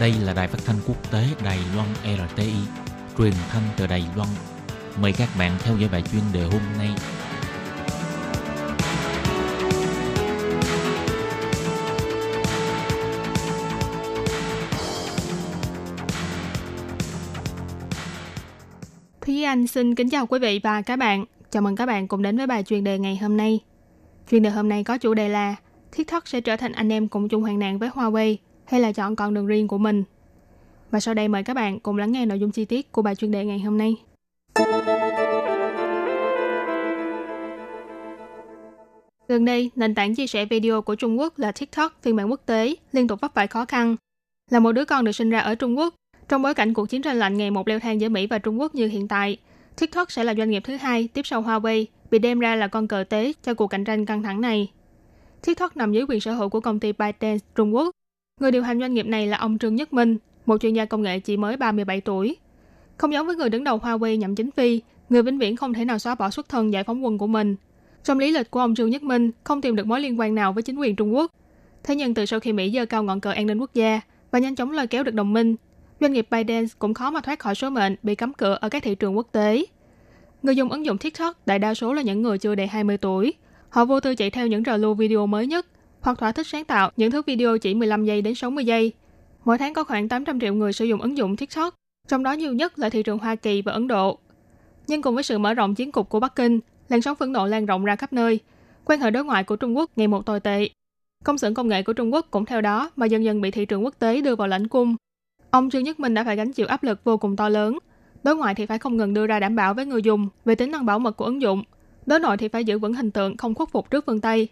Đây là đài phát thanh quốc tế Đài Loan RTI, truyền thanh từ Đài Loan. Mời các bạn theo dõi bài chuyên đề hôm nay. Thúy Anh xin kính chào quý vị và các bạn. Chào mừng các bạn cùng đến với bài chuyên đề ngày hôm nay. Chuyên đề hôm nay có chủ đề là thiết thất sẽ trở thành anh em cùng chung hoạn nạn với Huawei hay là chọn con đường riêng của mình. Và sau đây mời các bạn cùng lắng nghe nội dung chi tiết của bài chuyên đề ngày hôm nay. Gần đây, nền tảng chia sẻ video của Trung Quốc là TikTok phiên bản quốc tế liên tục vấp phải khó khăn. Là một đứa con được sinh ra ở Trung Quốc, trong bối cảnh cuộc chiến tranh lạnh ngày một leo thang giữa Mỹ và Trung Quốc như hiện tại, TikTok sẽ là doanh nghiệp thứ hai tiếp sau Huawei bị đem ra là con cờ tế cho cuộc cạnh tranh căng thẳng này. TikTok nằm dưới quyền sở hữu của công ty ByteDance Trung Quốc. Người điều hành doanh nghiệp này là ông Trương Nhất Minh, một chuyên gia công nghệ chỉ mới 37 tuổi. Không giống với người đứng đầu Huawei nhậm chính phi, người vĩnh viễn không thể nào xóa bỏ xuất thân giải phóng quân của mình. Trong lý lịch của ông Trương Nhất Minh không tìm được mối liên quan nào với chính quyền Trung Quốc. Thế nhưng từ sau khi Mỹ giơ cao ngọn cờ an ninh quốc gia và nhanh chóng lôi kéo được đồng minh, doanh nghiệp ByteDance cũng khó mà thoát khỏi số mệnh bị cấm cửa ở các thị trường quốc tế. Người dùng ứng dụng TikTok đại đa số là những người chưa đầy 20 tuổi. Họ vô tư chạy theo những trào lưu video mới nhất hoặc thỏa thích sáng tạo những thước video chỉ 15 giây đến 60 giây. Mỗi tháng có khoảng 800 triệu người sử dụng ứng dụng TikTok, trong đó nhiều nhất là thị trường Hoa Kỳ và Ấn Độ. Nhưng cùng với sự mở rộng chiến cục của Bắc Kinh, làn sóng phẫn nộ lan rộng ra khắp nơi. Quan hệ đối ngoại của Trung Quốc ngày một tồi tệ. Công xưởng công nghệ của Trung Quốc cũng theo đó mà dần dần bị thị trường quốc tế đưa vào lãnh cung. Ông Trương Nhất Minh đã phải gánh chịu áp lực vô cùng to lớn. Đối ngoại thì phải không ngừng đưa ra đảm bảo với người dùng về tính năng bảo mật của ứng dụng. Đối nội thì phải giữ vững hình tượng không khuất phục trước phương Tây.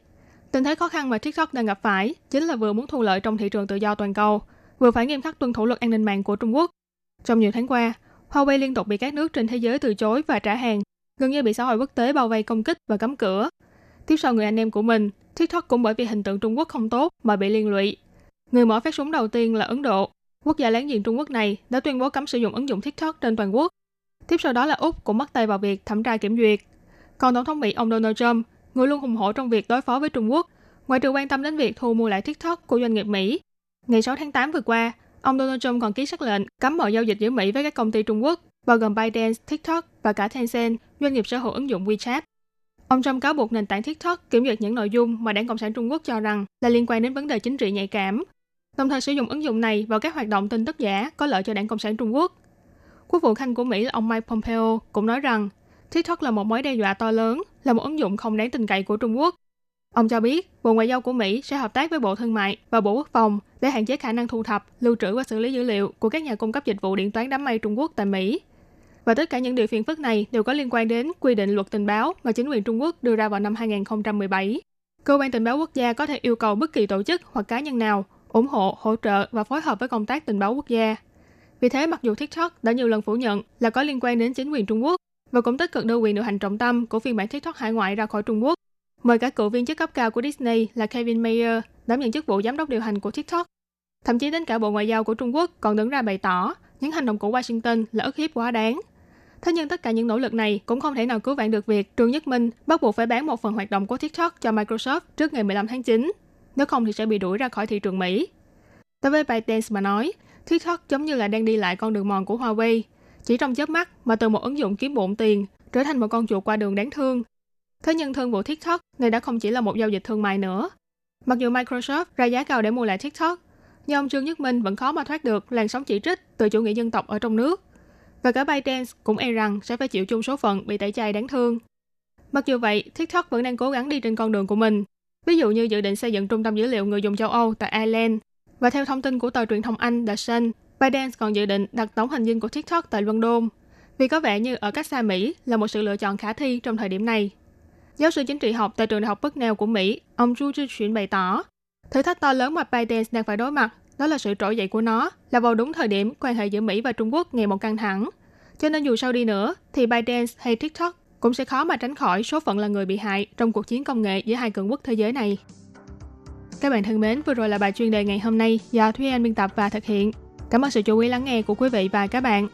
Tình thế khó khăn mà TikTok đang gặp phải chính là vừa muốn thu lợi trong thị trường tự do toàn cầu, vừa phải nghiêm khắc tuân thủ luật an ninh mạng của Trung Quốc. Trong nhiều tháng qua, Huawei liên tục bị các nước trên thế giới từ chối và trả hàng, gần như bị xã hội quốc tế bao vây công kích và cấm cửa. Tiếp sau người anh em của mình, TikTok cũng bởi vì hình tượng Trung Quốc không tốt mà bị liên lụy. Người mở phát súng đầu tiên là Ấn Độ. Quốc gia láng giềng Trung Quốc này đã tuyên bố cấm sử dụng ứng dụng TikTok trên toàn quốc. Tiếp sau đó là Úc cũng bắt tay vào việc thẩm tra kiểm duyệt. Còn Tổng thống Mỹ ông Donald Trump, người luôn ủng hộ trong việc đối phó với Trung Quốc, ngoại trừ quan tâm đến việc thu mua lại TikTok của doanh nghiệp Mỹ. Ngày 6 tháng 8 vừa qua, ông Donald Trump còn ký sắc lệnh cấm mọi giao dịch giữa Mỹ với các công ty Trung Quốc, bao gồm ByteDance, TikTok và cả Tencent, doanh nghiệp sở hữu ứng dụng WeChat. Ông Trump cáo buộc nền tảng TikTok kiểm duyệt những nội dung mà Đảng Cộng sản Trung Quốc cho rằng là liên quan đến vấn đề chính trị nhạy cảm, đồng thời sử dụng ứng dụng này vào các hoạt động tin tức giả có lợi cho Đảng Cộng sản Trung Quốc. Quốc vụ Khanh của Mỹ là ông Mike Pompeo cũng nói rằng TikTok là một mối đe dọa to lớn, là một ứng dụng không đáng tin cậy của Trung Quốc. Ông cho biết, Bộ Ngoại giao của Mỹ sẽ hợp tác với Bộ Thương mại và Bộ Quốc phòng để hạn chế khả năng thu thập, lưu trữ và xử lý dữ liệu của các nhà cung cấp dịch vụ điện toán đám mây Trung Quốc tại Mỹ. Và tất cả những điều phiền phức này đều có liên quan đến quy định luật tình báo mà chính quyền Trung Quốc đưa ra vào năm 2017. Cơ quan tình báo quốc gia có thể yêu cầu bất kỳ tổ chức hoặc cá nhân nào ủng hộ, hỗ trợ và phối hợp với công tác tình báo quốc gia. Vì thế, mặc dù TikTok đã nhiều lần phủ nhận là có liên quan đến chính quyền Trung Quốc và cũng tích cực đưa quyền điều hành trọng tâm của phiên bản TikTok hải ngoại ra khỏi Trung Quốc, mời cả cựu viên chức cấp cao của Disney là Kevin Mayer đảm nhận chức vụ giám đốc điều hành của TikTok. Thậm chí đến cả Bộ Ngoại giao của Trung Quốc còn đứng ra bày tỏ những hành động của Washington là ức hiếp quá đáng. Thế nhưng tất cả những nỗ lực này cũng không thể nào cứu vãn được việc Trương Nhất Minh bắt buộc phải bán một phần hoạt động của TikTok cho Microsoft trước ngày 15 tháng 9. Nếu không thì sẽ bị đuổi ra khỏi thị trường Mỹ. Đối với ByteDance mà nói, TikTok giống như là đang đi lại con đường mòn của Huawei. Chỉ trong chớp mắt mà từ một ứng dụng kiếm bộn tiền trở thành một con chuột qua đường đáng thương. Thế nhưng thương vụ TikTok này đã không chỉ là một giao dịch thương mại nữa. Mặc dù Microsoft ra giá cao để mua lại TikTok, nhưng ông Trương Nhất Minh vẫn khó mà thoát được làn sóng chỉ trích từ chủ nghĩa dân tộc ở trong nước. Và cả ByteDance cũng e rằng sẽ phải chịu chung số phận bị tẩy chay đáng thương. Mặc dù vậy, TikTok vẫn đang cố gắng đi trên con đường của mình. Ví dụ như dự định xây dựng trung tâm dữ liệu người dùng châu Âu tại Ireland. Và theo thông tin của tờ truyền thông Anh The Sun, ByteDance còn dự định đặt tổng hành dinh của TikTok tại London, vì có vẻ như ở cách xa Mỹ là một sự lựa chọn khả thi trong thời điểm này. Giáo sư chính trị học tại trường đại học Bucknell của Mỹ, ông Zhu Zhiqun Chuyển bày tỏ, thử thách to lớn mà ByteDance đang phải đối mặt đó là sự trỗi dậy của nó là vào đúng thời điểm quan hệ giữa Mỹ và Trung Quốc ngày một căng thẳng. Cho nên dù sao đi nữa, thì ByteDance hay TikTok cũng sẽ khó mà tránh khỏi số phận là người bị hại trong cuộc chiến công nghệ giữa hai cường quốc thế giới này. Các bạn thân mến, vừa rồi là bài chuyên đề ngày hôm nay do Thúy Anh biên tập và thực hiện. Cảm ơn sự chú ý lắng nghe của quý vị và các bạn.